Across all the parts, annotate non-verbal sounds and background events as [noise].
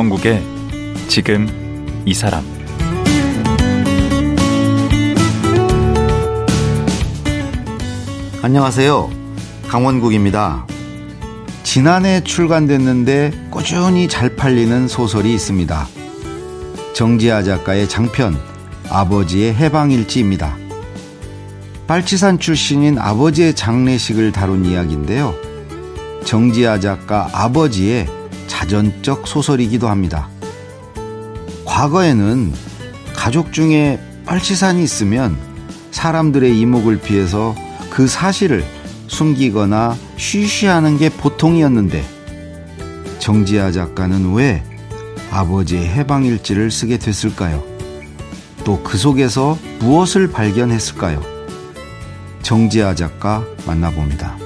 강원국의 지금 이 사람 안녕하세요. 강원국입니다. 지난해 출간됐는데 꾸준히 잘 팔리는 소설이 있습니다. 정지아 작가의 장편 아버지의 해방일지입니다. 빨치산 출신인 아버지의 장례식을 다룬 이야기인데요. 정지아 작가 아버지의 자전적 소설이기도 합니다. 과거에는 가족 중에 빨치산이 있으면 사람들의 이목을 피해서 그 사실을 숨기거나 쉬쉬하는 게 보통이었는데 정지아 작가는 왜 아버지의 해방일지를 쓰게 됐을까요? 또 그 속에서 무엇을 발견했을까요? 정지아 작가 만나봅니다.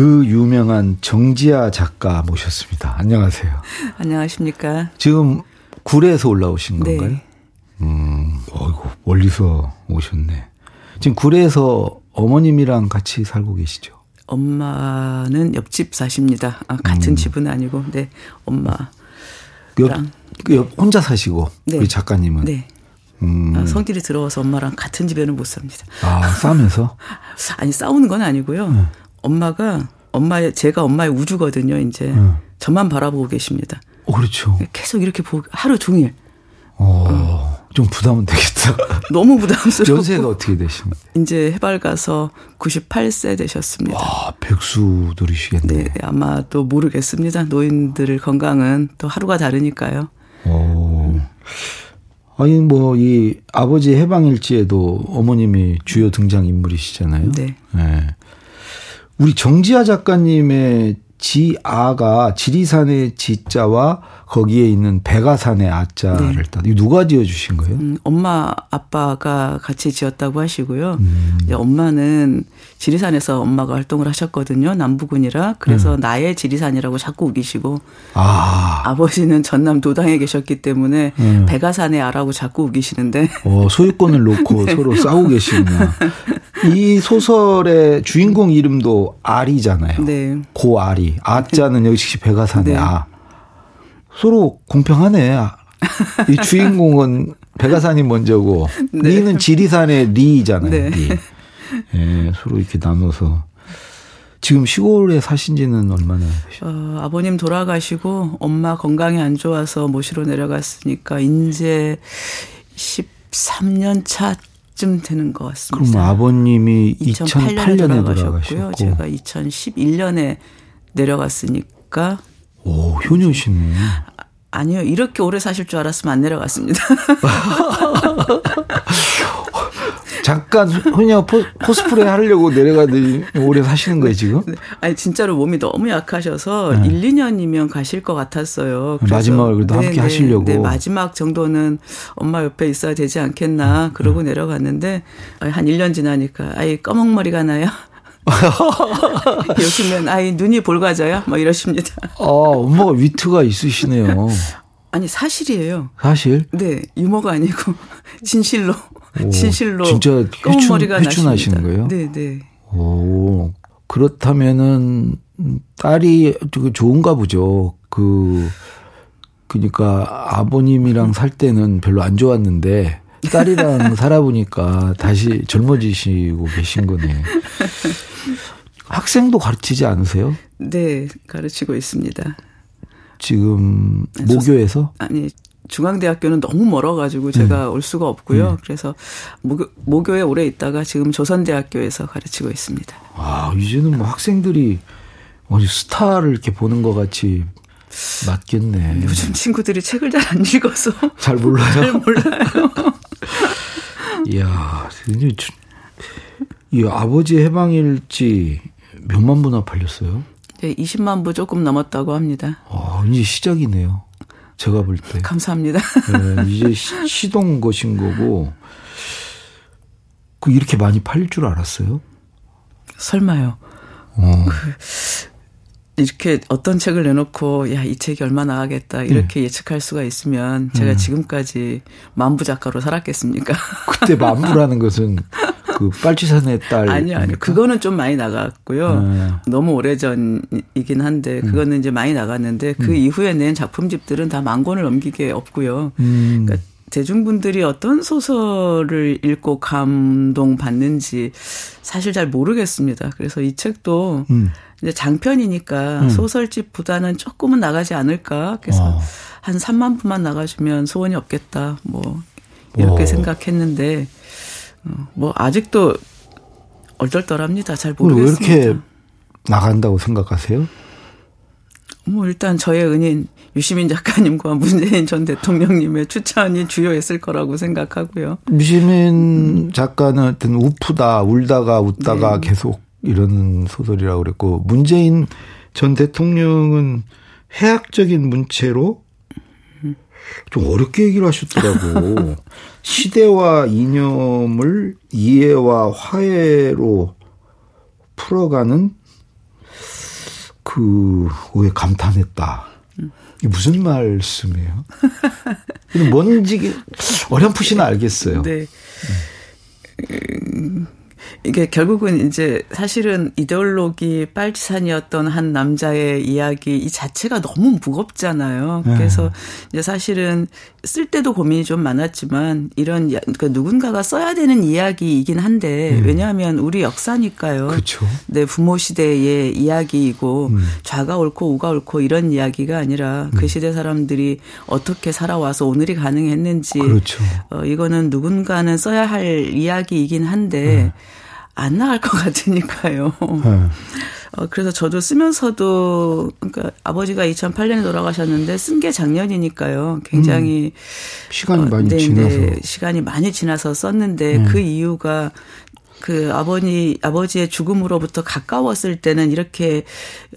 그 유명한 정지아 작가 모셨습니다. 안녕하세요. 안녕하십니까. 지금 굴에서 올라오신 네. 건가요? 음, 어이구, 멀리서 오셨네. 지금 굴에서 어머님이랑 같이 살고 계시죠? 엄마는 옆집 사십니다. 아, 같은 음. 집은 아니고, 네, 엄마. 옆, 그옆 혼자 사시고, 네. 우리 작가님은. 네. 음. 아, 성질이 들어와서 엄마랑 같은 집에는 못 삽니다. 아, 싸면서? [laughs] 아니, 싸우는 건 아니고요. 네. 엄마가, 엄마의, 제가 엄마의 우주거든요, 이제. 음. 저만 바라보고 계십니다. 어, 그렇죠. 계속 이렇게 보고, 하루 종일. 어, 좀 부담은 되겠다. [laughs] 너무 부담스러워. 연세가 어떻게 되십니까? 이제 해발 가서 98세 되셨습니다. 아, 백수들이시겠네. 네, 아마 또 모르겠습니다. 노인들 건강은 또 하루가 다르니까요. 오. 아니, 뭐, 이 아버지 해방일지에도 어머님이 주요 등장 인물이시잖아요. 네. 네. 우리 정지아 작가님의 지아가 지리산의 지자와 거기에 있는 백아산의 아자를 네. 따. 이 누가 지어 주신 거예요? 음, 엄마 아빠가 같이 지었다고 하시고요. 음. 엄마는 지리산에서 엄마가 활동을 하셨거든요. 남부군이라. 그래서 음. 나의 지리산이라고 자꾸 우기시고 아, 아버지는 전남 도당에 계셨기 때문에 음. 백아산의 아라고 자꾸 우기시는데 어, 소유권을 놓고 [laughs] 네. 서로 싸우고 계시구나. [laughs] 이 소설의 주인공 이름도 알이잖아요. 네. 고 아자는 역시 백아산의 네. 아. 서로 공평하네. 아, 이 주인공은 백아산이 먼저고 네. 리는 지리산의 리잖아요. 네. 리. 예, 서로 이렇게 나눠서 지금 시골에 사신 지는 얼마나 되셨어요? 어, 아버님 돌아가시고 엄마 건강이 안 좋아서 모시러 내려갔으니까 이제 13년 차쯤 되는 것 같습니다. 그럼 아버님이 2008년에 2008년에 돌아가셨고요. 돌아가셨고 제가 2011년에 내려갔으니까 오, 효녀시네. 아니요 이렇게 오래 사실 줄 알았으면 안 내려갔습니다. [laughs] 잠깐 효녀 포, 코스프레 하려고 내려가더니 오래 사시는 거예요, 지금? 아니 진짜로 몸이 너무 약하셔서 네. 1, 2년이면 가실 것 같았어요. 마지막을 그래도 함께 하시려고. 네, 마지막 정도는 엄마 옆에 있어야 되지 않겠나 음, 그러고 내려갔는데 한 1년 지나니까 아이 검은머리가 나요. [laughs] 요즘엔 아이 눈이 볼가져요. 뭐 이러십니다. 아, 엄마가 위트가 있으시네요. 아니 사실이에요. 사실. 네, 유머가 아니고 [laughs] 진실로 오, 진실로 진짜 검은 머리가 나십니다. 거예요? 네, 네. 오, 그렇다면은 딸이 좋은가 보죠. 그, 그니까 아버님이랑 살 때는 별로 안 좋았는데 딸이랑 살아보니까 다시 젊어지시고 계신 거네. 학생도 가르치지 않으세요? 네, 가르치고 있습니다. 지금 네, 모교에서? 아니 중앙대학교는 너무 멀어가지고 제가 음. 올 수가 없고요. 그래서 모교, 모교에 오래 있다가 지금 조선대학교에서 가르치고 있습니다. 아, 이제는 뭐 학생들이 어디 스타를 이렇게 보는 것 같이 맞겠네. 요즘 친구들이 책을 잘 안 읽어서 잘 몰라요? [laughs] 잘 몰라요. 이야, 이 아버지 해방일지 몇만 부나 팔렸어요? 네, 20만 부 조금 넘었다고 합니다. 아, 이제 시작이네요. 제가 볼 때. 감사합니다. 네, 이제 시, 시동 거신 거고, 그 이렇게 많이 팔릴 줄 알았어요? 설마요. 어. 이렇게 어떤 책을 내놓고 야 이 책이 얼마 나가겠다 이렇게 음. 예측할 수가 있으면 제가 음. 지금까지 만부 작가로 살았겠습니까? [laughs] 그때 만부라는 것은 그 빨치산의 딸 아니요 아니요 그거는 좀 많이 나갔고요. 네. 너무 오래 전이긴 한데 음. 그거는 음. 이제 많이 나갔는데 그 음. 이후에 낸 작품집들은 다 만 권을 넘기게 없고요. 음. 그러니까 대중분들이 어떤 소설을 읽고 감동받는지 사실 잘 모르겠습니다. 그래서 이 책도 음. 이제 장편이니까 음. 소설집보다는 조금은 나가지 않을까. 그래서 어. 한 3만 부만 나가주면 소원이 없겠다. 뭐 이렇게 오. 생각했는데 어, 뭐 아직도 얼떨떨합니다. 잘 모르겠습니다. 왜 이렇게 나간다고 생각하세요? 뭐 일단 저의 은인 유시민 작가님과 문재인 전 대통령님의 추천이 주요했을 거라고 생각하고요. 유시민 작가는 하여튼 우프다 울다가 웃다가 네. 계속 이런 소설이라고 그랬고 문재인 전 대통령은 해학적인 문체로 좀 어렵게 얘기를 하셨더라고. [laughs] 시대와 이념을 이해와 화해로 풀어가는 그, 왜 감탄했다. 이게 무슨 말씀이에요? 뭔지 어렴풋이는 알겠어요. [laughs] 네. 음. 이게 결국은 이제 사실은 이데올로기 빨치산이었던 한 남자의 이야기 이 자체가 너무 무겁잖아요. 네. 그래서 이제 사실은 쓸 때도 고민이 좀 많았지만 이런 그러니까 누군가가 써야 되는 이야기이긴 한데 음. 왜냐하면 우리 역사니까요. 그렇죠. 내 부모 시대의 이야기이고 음. 좌가 옳고 우가 옳고 이런 이야기가 아니라 그 음. 시대 사람들이 어떻게 살아와서 오늘이 가능했는지 그렇죠. 어, 이거는 누군가는 써야 할 이야기이긴 한데 네. 안 나갈 것 같으니까요. 네. 어, 그래서 저도 쓰면서도, 그러니까 아버지가 2008년에 돌아가셨는데 쓴 게 작년이니까요. 굉장히. 음, 시간이 어, 많이 네, 지나서. 네, 시간이 많이 지나서 썼는데 네. 그 이유가 그 아버지 아버지의 죽음으로부터 가까웠을 때는 이렇게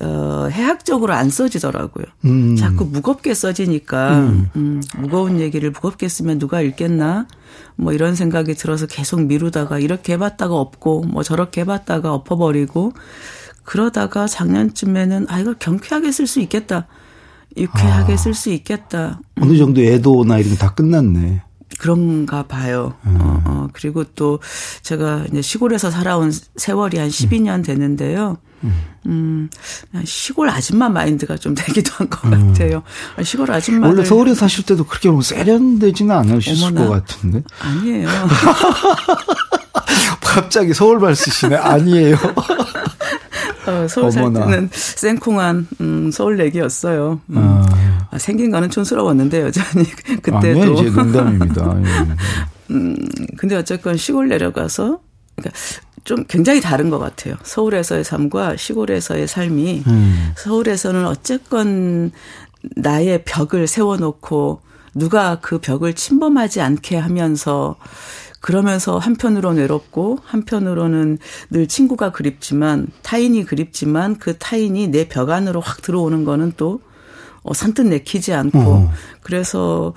어 해학적으로 안 써지더라고요. 음. 자꾸 무겁게 써지니까 음. 음, 무거운 얘기를 무겁게 쓰면 누가 읽겠나? 뭐 이런 생각이 들어서 계속 미루다가 이렇게 해봤다가 없고 뭐 저렇게 해봤다가 엎어버리고 그러다가 작년쯤에는 아 이걸 경쾌하게 쓸 수 있겠다. 유쾌하게 아. 쓸수 있겠다. 어느 정도 애도나 이런 게 다 끝났네. 그런가 봐요. 음. 어, 어, 그리고 또 제가 이제 시골에서 살아온 세월이 한 12년 되는데요. 음, 시골 아줌마 마인드가 좀 되기도 한것 음. 같아요. 시골 아줌마 원래 서울에 사실 때도 그렇게 뭐 세련되지는 않으셨을 어머나. 것 같은데. 아니에요. [laughs] 갑자기 서울말 쓰시네. 아니에요. [laughs] 어, 서울 살 때는 생콩한 음, 서울 얘기였어요. 음. 아. 아, 생긴 거는 촌스러웠는데 여전히 [laughs] 그때도. 아니요, 이제 농담입니다. [laughs] 예. 음, 근데 어쨌건 시골 내려가서 그러니까 좀 굉장히 다른 것 같아요. 서울에서의 삶과 시골에서의 삶이 음. 서울에서는 어쨌건 나의 벽을 세워놓고 누가 그 벽을 침범하지 않게 하면서 그러면서 한편으로는 외롭고 한편으로는 늘 친구가 그립지만 타인이 그립지만 그 타인이 내 벽 안으로 확 들어오는 거는 또 어, 산뜻 내키지 않고 어. 그래서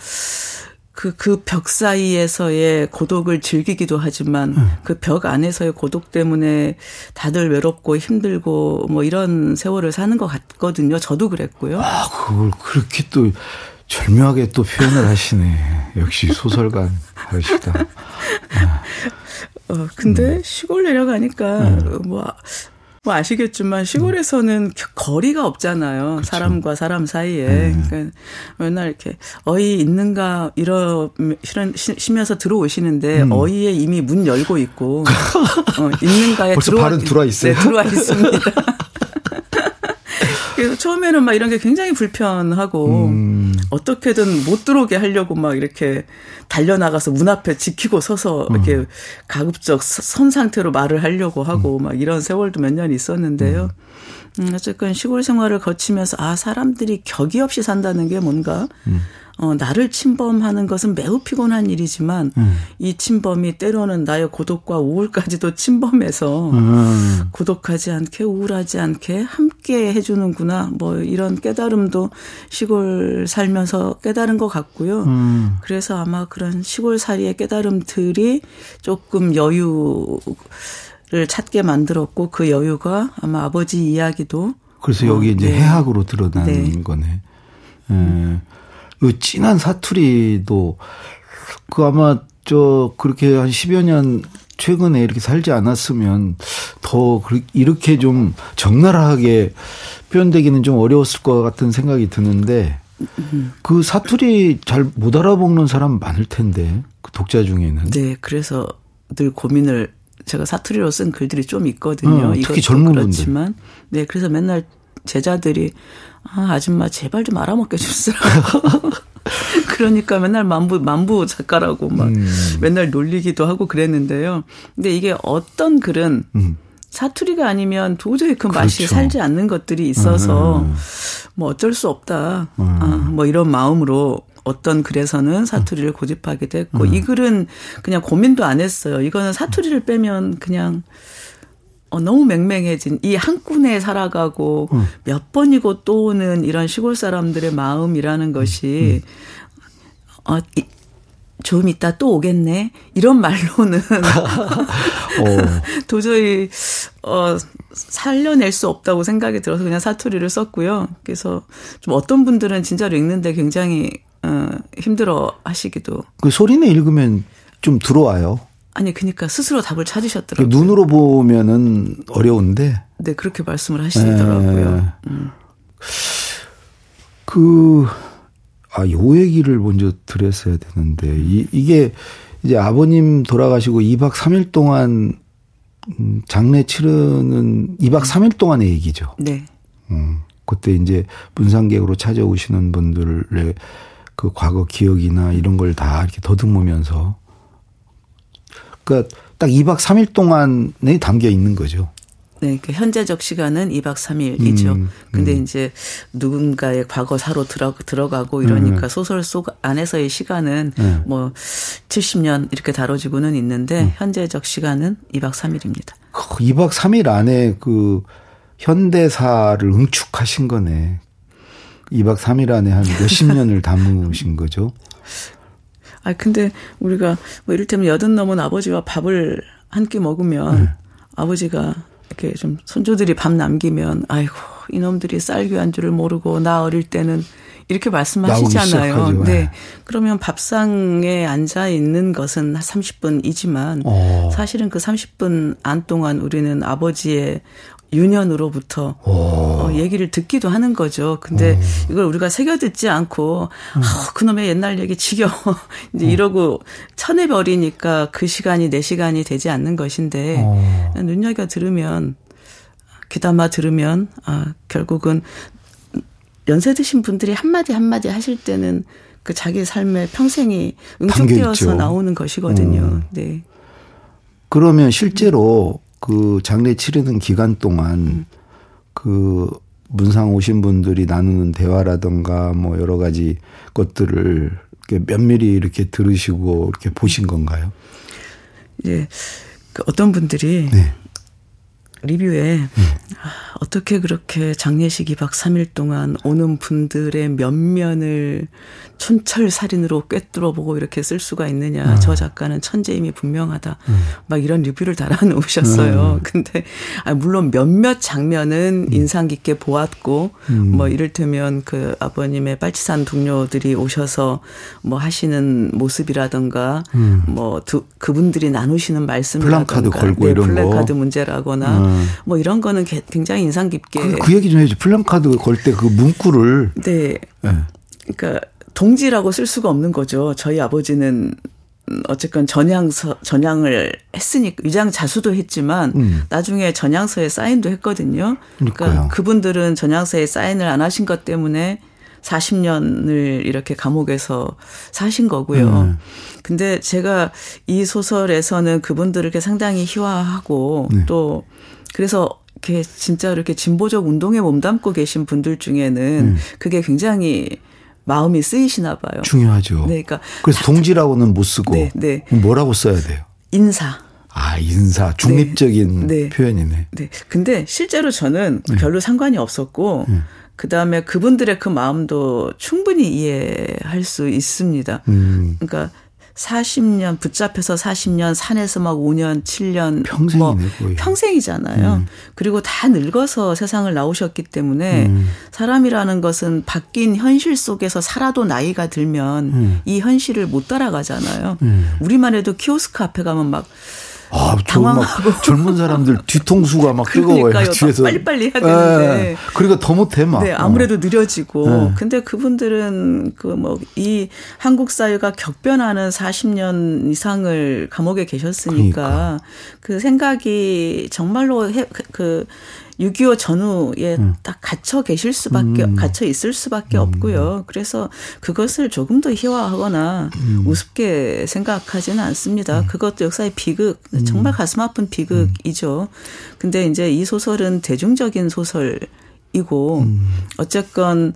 그, 그 벽 사이에서의 고독을 즐기기도 하지만 음. 그벽 안에서의 고독 때문에 다들 외롭고 힘들고 뭐 이런 세월을 사는 것 같거든요. 저도 그랬고요. 아, 그걸 그렇게 또 절묘하게 또 표현을 하시네. 역시 소설가 하시다. 아. 어, 근데 음. 시골 내려가니까 음. 뭐, 뭐 아시겠지만 시골에서는 거리가 없잖아요. 그쵸. 사람과 사람 사이에. 음. 그러니까 맨날 이렇게 어이 있는가 이러시면서 들어오시는데 음. 어이에 이미 문 열고 있고 [laughs] 어, 있는가에 들어와, 들어와 있어요. 네, 들어와 있습니다. [laughs] 처음에는 막 이런 게 굉장히 불편하고 음. 어떻게든 못 들어오게 하려고 막 이렇게 달려 나가서 문 앞에 지키고 서서 이렇게 음. 가급적 선 상태로 말을 하려고 하고 음. 막 이런 세월도 몇 년 있었는데요. 음. 음, 어쨌건 시골 생활을 거치면서 아 사람들이 격이 없이 산다는 게 뭔가 음. 어, 나를 침범하는 것은 매우 피곤한 일이지만 음. 이 침범이 때로는 나의 고독과 우울까지도 침범해서 음. 고독하지 않게 우울하지 않게 함께 해주는구나 뭐 이런 깨달음도 시골 살면서 깨달은 것 같고요. 음. 그래서 아마 그런 시골 살이의 깨달음들이 조금 여유 를 찾게 만들었고 그 여유가 아마 아버지 이야기도 그래서 여기 어, 이제 네. 해학으로 드러난 네. 거네. 예. 그 진한 사투리도 그 아마 저 그렇게 한 10여 년 최근에 이렇게 살지 않았으면 더 이렇게 좀 적나라하게 표현되기는 좀 어려웠을 것 같은 생각이 드는데 그 사투리 잘 못 알아먹는 사람 많을 텐데 그 독자 중에는. 네, 그래서 늘 고민을 제가 사투리로 쓴 글들이 좀 있거든요. 어, 특히 젊은 그렇지만 분들. 네, 그래서 맨날 제자들이 아, 아줌마 제발 좀 알아먹게 줍시라. [laughs] 그러니까 맨날 만부 만부 작가라고 막 음. 맨날 놀리기도 하고 그랬는데요. 근데 이게 어떤 글은 음. 사투리가 아니면 도저히 그 그렇죠. 맛이 살지 않는 것들이 있어서 음. 뭐 어쩔 수 없다. 음. 아, 뭐 이런 마음으로 어떤 글에서는 사투리를 고집하게 됐고 음. 이 글은 그냥 고민도 안 했어요. 이거는 사투리를 빼면 그냥 어, 너무 맹맹해진 이한 꾼에 살아가고 음. 몇 번이고 또 오는 이런 시골 사람들의 마음이라는 것이 음. 어, 이, 좀 이따 또 오겠네. 이런 말로는 [laughs] 어. [laughs] 도저히 어 살려낼 수 없다고 생각이 들어서 그냥 사투리를 썼고요. 그래서 좀 어떤 분들은 진짜로 읽는데 굉장히 어 힘들어 하시기도. 그 소리는 읽으면 좀 들어와요. 아니 그러니까 스스로 답을 찾으셨더라고요. 그 눈으로 보면은 어려운데. 네 그렇게 말씀을 하시더라고요. 음. 그 아, 요 얘기를 먼저 드렸어야 되는데, 이, 이게 이제 아버님 돌아가시고 2박 3일 동안 음, 장례 치르는 2박 3일 동안의 얘기죠. 네. 음, 그때 이제 문상객으로 찾아오시는 분들의 그 과거 기억이나 이런 걸 다 이렇게 더듬으면서 그러니까 딱 2박 3일 동안에 담겨 있는 거죠. 네, 그 현재적 시간은 2박 3일이죠. 음, 근데 음. 이제 누군가의 과거사로 들어, 들어가고 이러니까 음. 소설 속 안에서의 시간은 네. 뭐 70년 이렇게 다뤄지고는 있는데 음. 현재적 시간은 2박 3일입니다. 2박 3일 안에 그 현대사를 응축하신 거네. 2박 3일 안에 한 몇십 년을 [laughs] 담으신 거죠. 아, 근데 우리가 뭐 이를테면 여든 넘은 아버지와 밥을 한 끼 먹으면 네. 아버지가 이렇게 좀 손주들이 밥 남기면 아이고 이놈들이 쌀 귀한 줄을 모르고 나 어릴 때는 이렇게 말씀하시잖아요. 네. 네. 그러면 밥상에 앉아 있는 것은 30분이지만 어. 사실은 그 30분 안 동안 우리는 아버지의 유년으로부터 어, 얘기를 듣기도 하는 거죠. 근데 오. 이걸 우리가 새겨 듣지 않고 음. 아, 그놈의 옛날 얘기 지겨워 [laughs] 이제 음. 이러고 쳐내버리니까 그 시간이 내 시간이 되지 않는 것인데 오. 눈여겨 들으면 귀담아 들으면 아 결국은 연세 드신 분들이 한마디 한마디 하실 때는 그 자기 삶의 평생이 응축되어서 나오는 것이거든요. 음. 네. 그러면 실제로 그 장례 치르는 기간 동안 그 문상 오신 분들이 나누는 대화라던가 뭐 여러 가지 것들을 이렇게 면밀히 이렇게 들으시고 이렇게 보신 건가요? 예. 그 어떤 분들이 네. 리뷰에 네. 어떻게 그렇게 장례식 2박 3일 동안 오는 분들의 면면을 촌철살인으로 꿰뚫어 보고 이렇게 쓸 수가 있느냐. 어. 저 작가는 천재임이 분명하다. 음. 막 이런 리뷰를 달아 놓으셨어요. 음. 근데 아, 물론 몇몇 장면은 음. 인상 깊게 보았고 음. 뭐 이를테면 그 아버님의 빨치산 동료들이 오셔서 뭐 하시는 모습이라던가 음. 뭐 두, 그분들이 나누시는 말씀이라던가 플랜카드 걸고 네, 이런 플랜카드 문제라거나 음. 뭐 이런 거는 굉장히 인상 깊게 그, 그 얘기 좀 해줘. 플랜카드 걸 때 그 문구를 네. 네. 그러니까 동지라고 쓸 수가 없는 거죠. 저희 아버지는 어쨌건 전향서 전향을 했으니까 위장 자수도 했지만 음. 나중에 전향서에 사인도 했거든요. 그러니까 그러니까요. 그분들은 전향서에 사인을 안 하신 것 때문에 40년을 이렇게 감옥에서 사신 거고요. 음. 근데 제가 이 소설에서는 그분들을 상당히 희화하고 네. 또 그래서 이렇게 진짜 이렇게 진보적 운동에 몸담고 계신 분들 중에는 음. 그게 굉장히 마음이 쓰이시나 봐요. 중요하죠. 네, 그러니까 그래서 동지라고는 못 쓰고 네, 네. 뭐라고 써야 돼요? 인사. 아, 인사. 중립적인 네, 네. 표현이네. 네. 근데 실제로 저는 네. 별로 상관이 없었고 네. 그다음에 그분들의 그 마음도 충분히 이해할 수 있습니다. 음. 그러니까 40년 붙잡혀서 40년 산에서 막 5년 7년 평생이네, 뭐 거의. 평생이잖아요. 음. 그리고 다 늙어서 세상을 나오셨기 때문에 음. 사람이라는 것은 바뀐 현실 속에서 살아도 나이가 들면 음. 이 현실을 못 따라가잖아요. 음. 우리만 해도 키오스크 앞에 가면 막 아, 당황하고 젊은 사람들 뒤통수가 막 뜨거워요. 뒤에서 빨리빨리 해야 되는데. 네. 그러니까 더 못해 막. 네, 아무래도 어. 느려지고. 네. 근데 그분들은 그 뭐 이 한국 사회가 격변하는 40년 이상을 감옥에 계셨으니까 그러니까. 그 생각이 정말로 해, 그 6.25 전후에 음. 딱 갇혀 계실 수밖에, 음. 갇혀 있을 수밖에 음. 없고요. 그래서 그것을 조금 더 희화하거나 음. 우습게 생각하지는 않습니다. 음. 그것도 역사의 비극, 정말 가슴 아픈 비극이죠. 근데 이제 이 소설은 대중적인 소설이고, 어쨌건,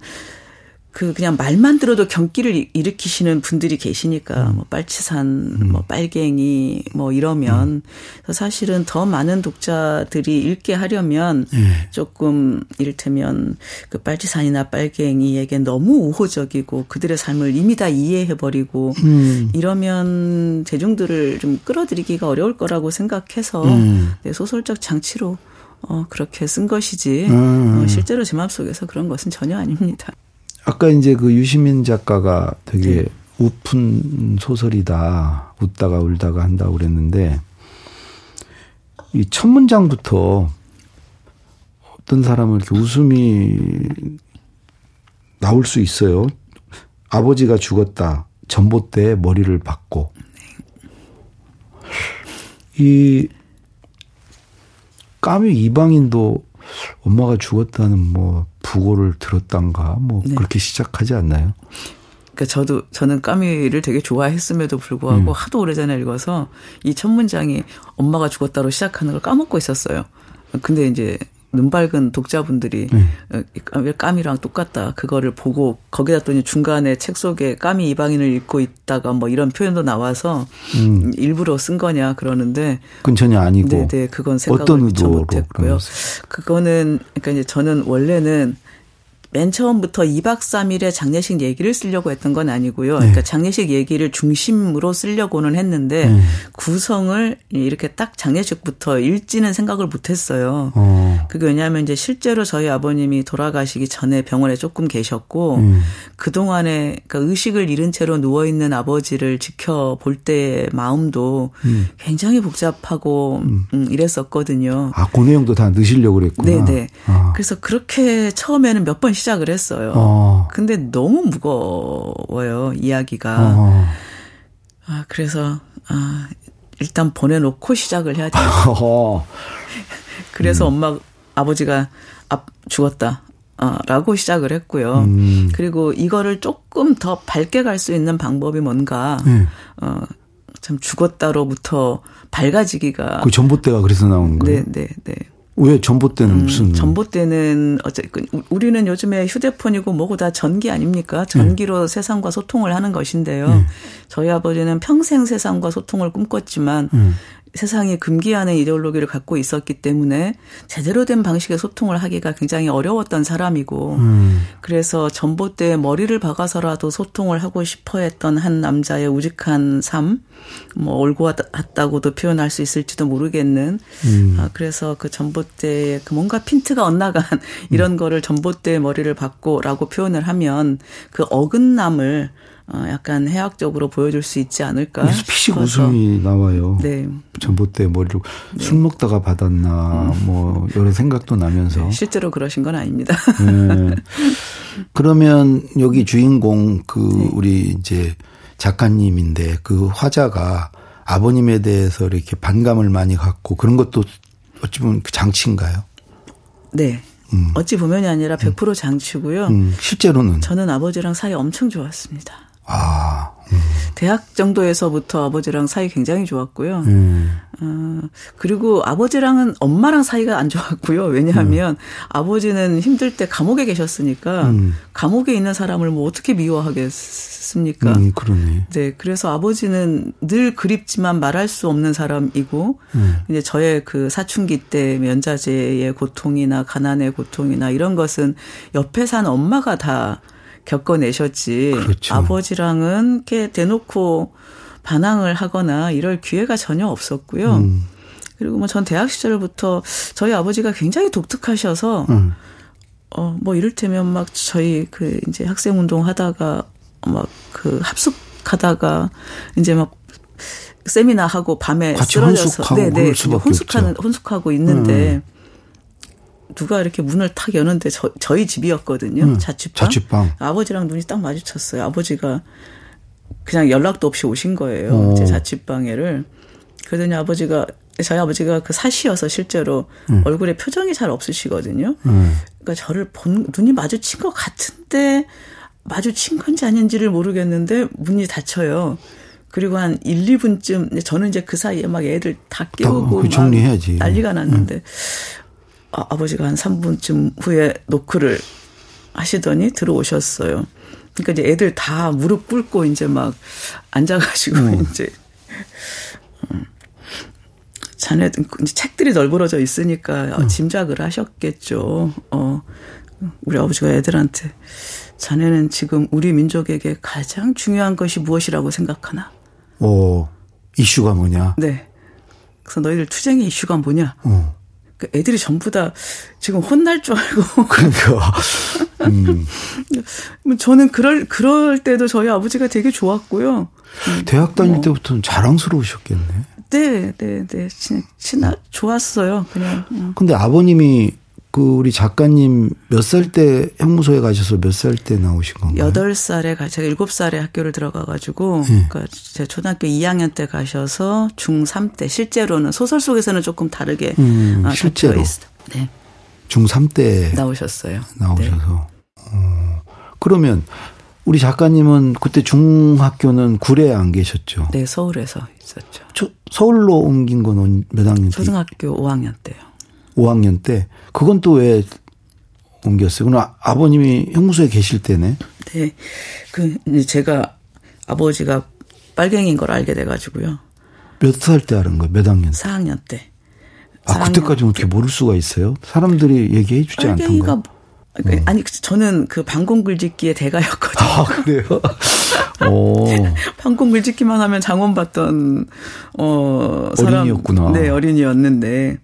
그 그냥 말만 들어도 경기를 일으키시는 분들이 계시니까 음. 뭐 빨치산 음. 뭐 빨갱이 뭐 이러면 음. 사실은 더 많은 독자들이 읽게 하려면 네. 조금 이를테면 그 빨치산이나 빨갱이에게 너무 우호적이고 그들의 삶을 이미 다 이해해 버리고 음. 이러면 대중들을 좀 끌어들이기가 어려울 거라고 생각해서 음. 네, 소설적 장치로 어 그렇게 쓴 것이지 음. 어, 실제로 제 마음속에서 그런 것은 전혀 아닙니다. 아까 이제 그 유시민 작가가 되게 네. 우픈 소설이다. 웃다가 울다가 한다고 그랬는데 이 첫 문장부터 어떤 사람은 이렇게 웃음이 나올 수 있어요. 아버지가 죽었다. 전봇대에 머리를 박고. 이 까뮤 이방인도 엄마가 죽었다는 뭐 부고를 들었단가 뭐 네. 그렇게 시작하지 않나요? 그러니까 저도 저는 까미를 되게 좋아했음에도 불구하고 음. 하도 오래전에 읽어서 이 첫 문장이 엄마가 죽었다로 시작하는 걸 까먹고 있었어요. 근데 이제 눈 밝은 독자분들이 네. 왜 까미랑 똑같다 그거를 보고 거기다 또 중간에 책 속에 까미 이방인을 읽고 있다가 뭐 이런 표현도 나와서 음. 일부러 쓴 거냐 그러는데 그건 전혀 아니고 네네 네, 그건 생각을 미처 못했고요. 그거는 그러니까 이제 저는 원래는 맨 처음부터 2박 3일의 장례식 얘기를 쓰려고 했던 건 아니고요. 네. 그러니까 장례식 얘기를 중심으로 쓰려고는 했는데 네. 구성을 이렇게 딱 장례식부터 읽지는 생각을 못 했어요. 어. 그게 왜냐하면 이제 실제로 저희 아버님이 돌아가시기 전에 병원에 조금 계셨고 음. 그동안에 그러니까 의식을 잃은 채로 누워 있는 아버지를 지켜볼 때의 마음도 음. 굉장히 복잡하고 음. 음 이랬었거든요. 아, 그 내용도 다 넣으시려고 그랬구나. 네, 네. 아. 그래서 그렇게 처음에는 몇번 시작을 했어요. 어. 근데 너무 무거워요, 이야기가. 어. 아, 그래서, 아, 일단 보내놓고 시작을 해야 돼요. [laughs] 어. 그래서 음. 엄마, 아버지가 아, 죽었다. 어, 라고 시작을 했고요. 음. 그리고 이거를 조금 더 밝게 갈 수 있는 방법이 뭔가, 네. 어, 참 죽었다로부터 밝아지기가. 그 전봇대가 그래서 나온 거예요? 네, 네, 네. 왜 전봇대는 음, 무슨? 전봇대는 어쨌든 우리는 요즘에 휴대폰이고 뭐고 다 전기 아닙니까? 전기로 네. 세상과 소통을 하는 것인데요. 네. 저희 아버지는 평생 세상과 소통을 꿈꿨지만 네. 세상이 금기하는 이데올로기를 갖고 있었기 때문에 제대로 된 방식의 소통을 하기가 굉장히 어려웠던 사람이고 음. 그래서 전봇대에 머리를 박아서라도 소통을 하고 싶어 했던 한 남자의 우직한 삶, 뭐 올고 왔다고도 표현할 수 있을지도 모르겠는 음. 아, 그래서 그 전봇대에 그 뭔가 핀트가 엇나간 [laughs] 이런 음. 거를 전봇대에 머리를 박고라고 표현을 하면 그 어긋남을 어, 약간 해학적으로 보여줄 수 있지 않을까. 피식 웃음이 나와요. 네. 전봇대 머리를 네. 술 먹다가 받았나 음. 뭐 여러 생각도 나면서. 네, 실제로 그러신 건 아닙니다. 네. 그러면 여기 주인공 그 네. 우리 이제 작가님인데 그 화자가 아버님에 대해서 이렇게 반감을 많이 갖고 그런 것도 어찌 보면 그 장치인가요? 네. 음. 어찌 보면이 아니라 100% 장치고요. 음. 실제로는 저는 아버지랑 사이 엄청 좋았습니다. 아. 음. 대학 정도에서부터 아버지랑 사이 굉장히 좋았고요. 음. 어, 그리고 아버지랑은 엄마랑 사이가 안 좋았고요. 왜냐하면 음. 아버지는 힘들 때 감옥에 계셨으니까 음. 감옥에 있는 사람을 뭐 어떻게 미워하겠습니까? 음, 그러네. 네, 그래서 아버지는 늘 그립지만 말할 수 없는 사람이고 음. 이제 저의 그 사춘기 때 면자제의 고통이나 가난의 고통이나 이런 것은 옆에 산 엄마가 다 겪어내셨지. 그렇죠. 아버지랑은 이렇게 대놓고 반항을 하거나 이럴 기회가 전혀 없었고요. 음. 그리고 뭐 전 대학 시절부터 저희 아버지가 굉장히 독특하셔서 음. 어 뭐 이를테면 막 저희 그 이제 학생 운동 하다가 막 그 합숙하다가 이제 막 세미나 하고 밤에 쓰러져서 네네 혼숙하는 혼숙하고 있는데 음. 누가 이렇게 문을 탁 여는데 저, 저희 집이었거든요. 음, 자취방. 자취방. 아버지랑 눈이 딱 마주쳤어요. 아버지가 그냥 연락도 없이 오신 거예요. 오. 제 자취방에를. 그러더니 아버지가 저희 아버지가 그 사시여서 실제로 음. 얼굴에 표정이 잘 없으시거든요. 음. 그러니까 저를 본 눈이 마주친 것 같은데 마주친 건지 아닌지를 모르겠는데 문이 닫혀요. 그리고 한 1, 2분쯤 저는 이제 그 사이에 막 애들 다 깨우고 그 정리해야지. 난리가 났는데 음. 아, 아버지가 한 3분쯤 후에 노크를 하시더니 들어오셨어요. 그러니까 이제 애들 다 무릎 꿇고 이제 막 앉아가지고 음. 이제 음. 자네 이제 책들이 널브러져 있으니까 음. 짐작을 하셨겠죠. 어 우리 아버지가 애들한테 자네는 지금 우리 민족에게 가장 중요한 것이 무엇이라고 생각하나? 어 이슈가 뭐냐? 네. 그래서 너희들 투쟁의 이슈가 뭐냐? 어. 그 애들이 전부 다 지금 혼날 줄 알고. 그러니까. 음. 뭐 저는 그럴 그럴 때도 저희 아버지가 되게 좋았고요. 음. 대학 다닐 뭐. 때부터는 자랑스러우셨겠네. 네, 네, 네. 친, 친하, 좋았어요. 그냥. 음. 근데 아버님이 그 우리 작가님 몇 살 때 형무소에 가셔서 몇 살 때 나오신 건가요? 8살에 가 제가 7살에 학교를 들어가 가지고 네. 그러니까 제 초등학교 2학년 때 가셔서 중3 때 실제로는 소설 속에서는 조금 다르게 음, 어, 실제로 네. 중3 때 나오셨어요. 나오셔서. 네. 어, 그러면 우리 작가님은 그때 중학교는 구례에 안 계셨죠? 네, 서울에서 있었죠. 저, 서울로 옮긴 건 몇 학년 때? 초등학교 5학년 때요. 5학년 때 그건 또 왜 옮겼어요? 그럼 아버님이 형무소에 계실 때네. 네. 그 제가 아버지가 빨갱이인 걸 알게 돼 가지고요. 몇 살 때 알은 거예요? 몇 학년? 4학년 때. 아, 4학년 그때까지 어떻게 모를 수가 있어요? 사람들이 얘기해 주지 않던가? 뭐, 음. 아니 저는 그 방공 글짓기의 대가였거든요. 아 그래요? 오. [laughs] 방공 글짓기만 하면 장원 받던 어 사람 어린이였구나. 네 어린이였는데 음,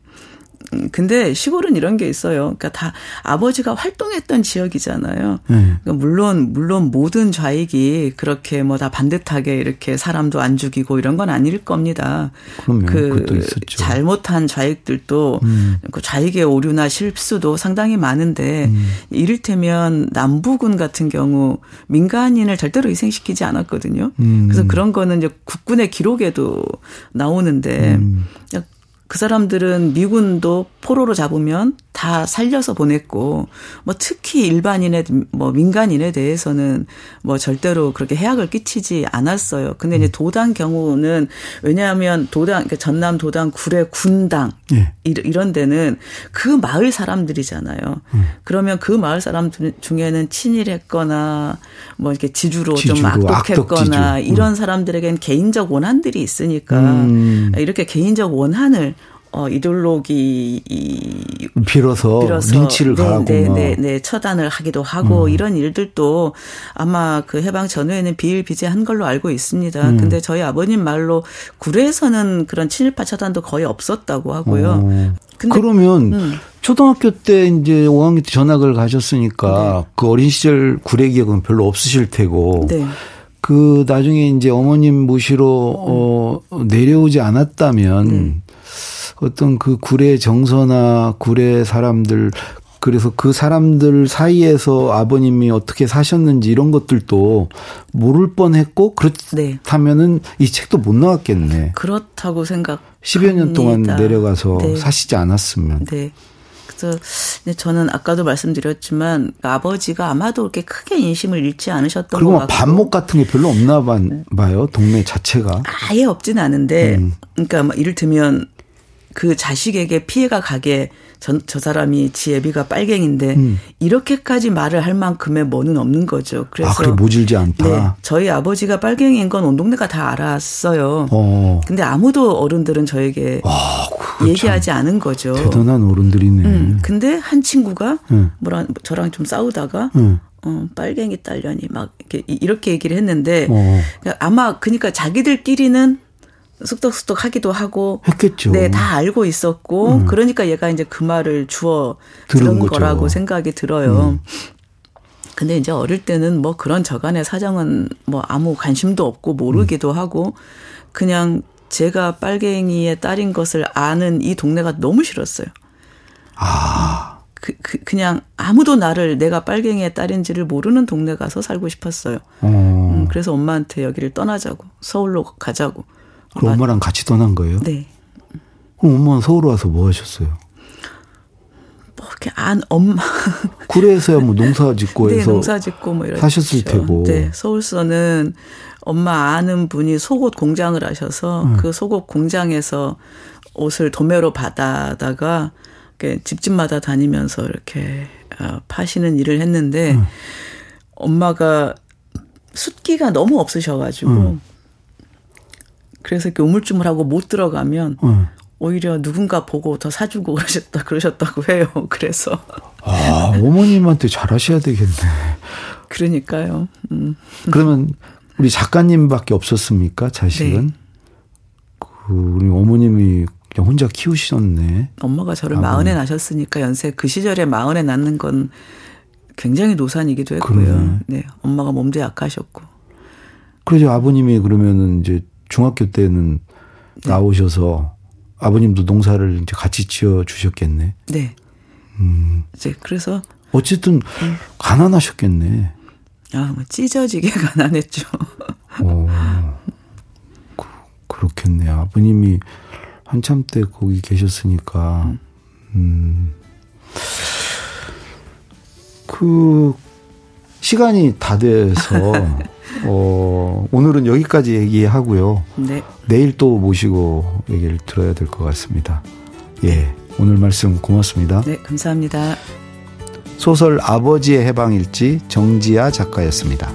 근데 시골은 이런 게 있어요. 그러니까 다 아버지가 활동했던 지역이잖아요. 네. 그러니까 물론 물론 모든 좌익이 그렇게 뭐 다 반듯하게 이렇게 사람도 안 죽이고 이런 건 아닐 겁니다. 그럼요. 그 잘못한 좌익들도 음. 그 좌익의 오류나 실수도 상당히 많은데 음. 이를테면 남부군 같은 경우 민간인을 절대로 희생시키지 않았거든요. 음. 그래서 그런 거는 이제 국군의 기록에도 나오는데 음. 그 사람들은 미군도 포로로 잡으면 다 살려서 보냈고 뭐 특히 일반인의 뭐 민간인에 대해서는 뭐 절대로 그렇게 해악을 끼치지 않았어요. 근데 이제 음. 도당 경우는 왜냐하면 도당 그러니까 전남 도당 구례 군당 예. 이런 데는 그 마을 사람들이잖아요. 음. 그러면 그 마을 사람 중에는 친일했거나 뭐 이렇게 지주로, 지주로 좀 악독했거나 지주. 이런 음. 사람들에겐 개인적 원한들이 있으니까 음. 이렇게 개인적 원한을 어, 이데올로기 빌어서, 빌어서 린치를 네, 가하고 네, 네, 네, 처단을 하기도 하고 음. 이런 일들도 아마 그 해방 전후에는 비일비재한 걸로 알고 있습니다. 음. 근데 저희 아버님 말로 구례에서는 그런 친일파 처단도 거의 없었다고 하고요. 어. 근데 그러면 음. 초등학교 때 이제 5학년 때 전학을 가셨으니까 네. 그 어린 시절 구례 기억은 별로 없으실 테고. 네. 그 나중에 이제 어머님 모시러 어 내려오지 않았다면 음. 어떤 그 구례 정서나 구례 사람들 그래서 그 사람들 사이에서 아버님이 어떻게 사셨는지 이런 것들도 모를 뻔했고 그렇다면은 네. 이 책도 못 나왔겠네. 그렇다고 생각. 10여 년 동안 내려가서 네. 사시지 않았으면. 네. 그래서 저는 아까도 말씀드렸지만 아버지가 아마도 그렇게 크게 인심을 잃지 않으셨던 것 같고. 반목 같은 게 별로 없나 봐요. 동네 자체가. 아예 없진 않은데, 음. 그러니까 뭐 이를테면 그 자식에게 피해가 가게 전, 저 사람이 지 애비가 빨갱인데 음. 이렇게까지 말을 할 만큼의 뭐는 없는 거죠. 그래서 아, 그래 모질지 않다. 네, 저희 아버지가 빨갱이인 건 온 동네가 다 알았어요. 어. 근데 아무도 어른들은 저에게 아, 얘기하지 않은 거죠. 대단한 어른들이네. 음, 근데 한 친구가 음. 뭐라 저랑 좀 싸우다가 음. 어, 빨갱이 딸려니 막 이렇게 이렇게 얘기를 했는데 어. 그러니까 아마 그러니까 자기들끼리는 쑥덕쑥덕 하기도 하고 했겠죠. 네, 다 알고 있었고 음. 그러니까 얘가 이제 그 말을 주어 들은 거라고 생각이 들어요. 음. 근데 이제 어릴 때는 뭐 그런 저간의 사정은 뭐 아무 관심도 없고 모르기도 음. 하고 그냥 제가 빨갱이의 딸인 것을 아는 이 동네가 너무 싫었어요. 아. 그, 그, 그냥 아무도 나를 내가 빨갱이의 딸인지를 모르는 동네 가서 살고 싶었어요. 어. 음, 그래서 엄마한테 여기를 떠나자고 서울로 가자고. 그럼 엄마, 랑 같이 떠난 거예요? 네. 그럼 엄마는 서울 와서 뭐 하셨어요? 뭐 이렇게 안 엄마 [laughs] 구례에서야 뭐 농사 짓고 네, 해서 농사 짓고 뭐 이렇게 하셨을 테고. 네, 서울서는 엄마 아는 분이 속옷 공장을 하셔서 음. 그 속옷 공장에서 옷을 도매로 받아다가 집집마다 다니면서 이렇게 어, 파시는 일을 했는데 음. 엄마가 숫기가 너무 없으셔가지고 음. 그래서 이렇게 우물쭈물하고 못 들어가면 음. 오히려 누군가 보고 더 사주고 그러셨다 그러셨다고 해요. [laughs] 그래서 아 어머님한테 잘하셔야 되겠네. 그러니까요. 음. 그러면 우리 작가님밖에 없었습니까 자식은? 네. 그 우리 어머님이 그냥 혼자 키우셨네. 엄마가 저를 아버님. 마흔에 낳으셨으니까 연세 그 시절에 마흔에 낳는 건 굉장히 노산이기도 했고요. 그러네. 네, 엄마가 몸도 약하셨고. 그러죠. 아버님이 그러면은 이제 중학교 때는 네. 나오셔서 아버님도 농사를 이제 같이 지어 주셨겠네. 네. 음. 이제 그래서 어쨌든 음. 가난하셨겠네. 아, 뭐 찢어지게 [laughs] 가난했죠. 어. 그, 그렇겠네. 아버님이 한참 때 거기 계셨으니까. 음. 그 시간이 다 돼서 [laughs] 어, 오늘은 여기까지 얘기하고요. 네. 내일 또 모시고 얘기를 들어야 될 것 같습니다. 예. 오늘 말씀 고맙습니다. 네, 감사합니다. 소설 아버지의 해방일지 정지아 작가였습니다.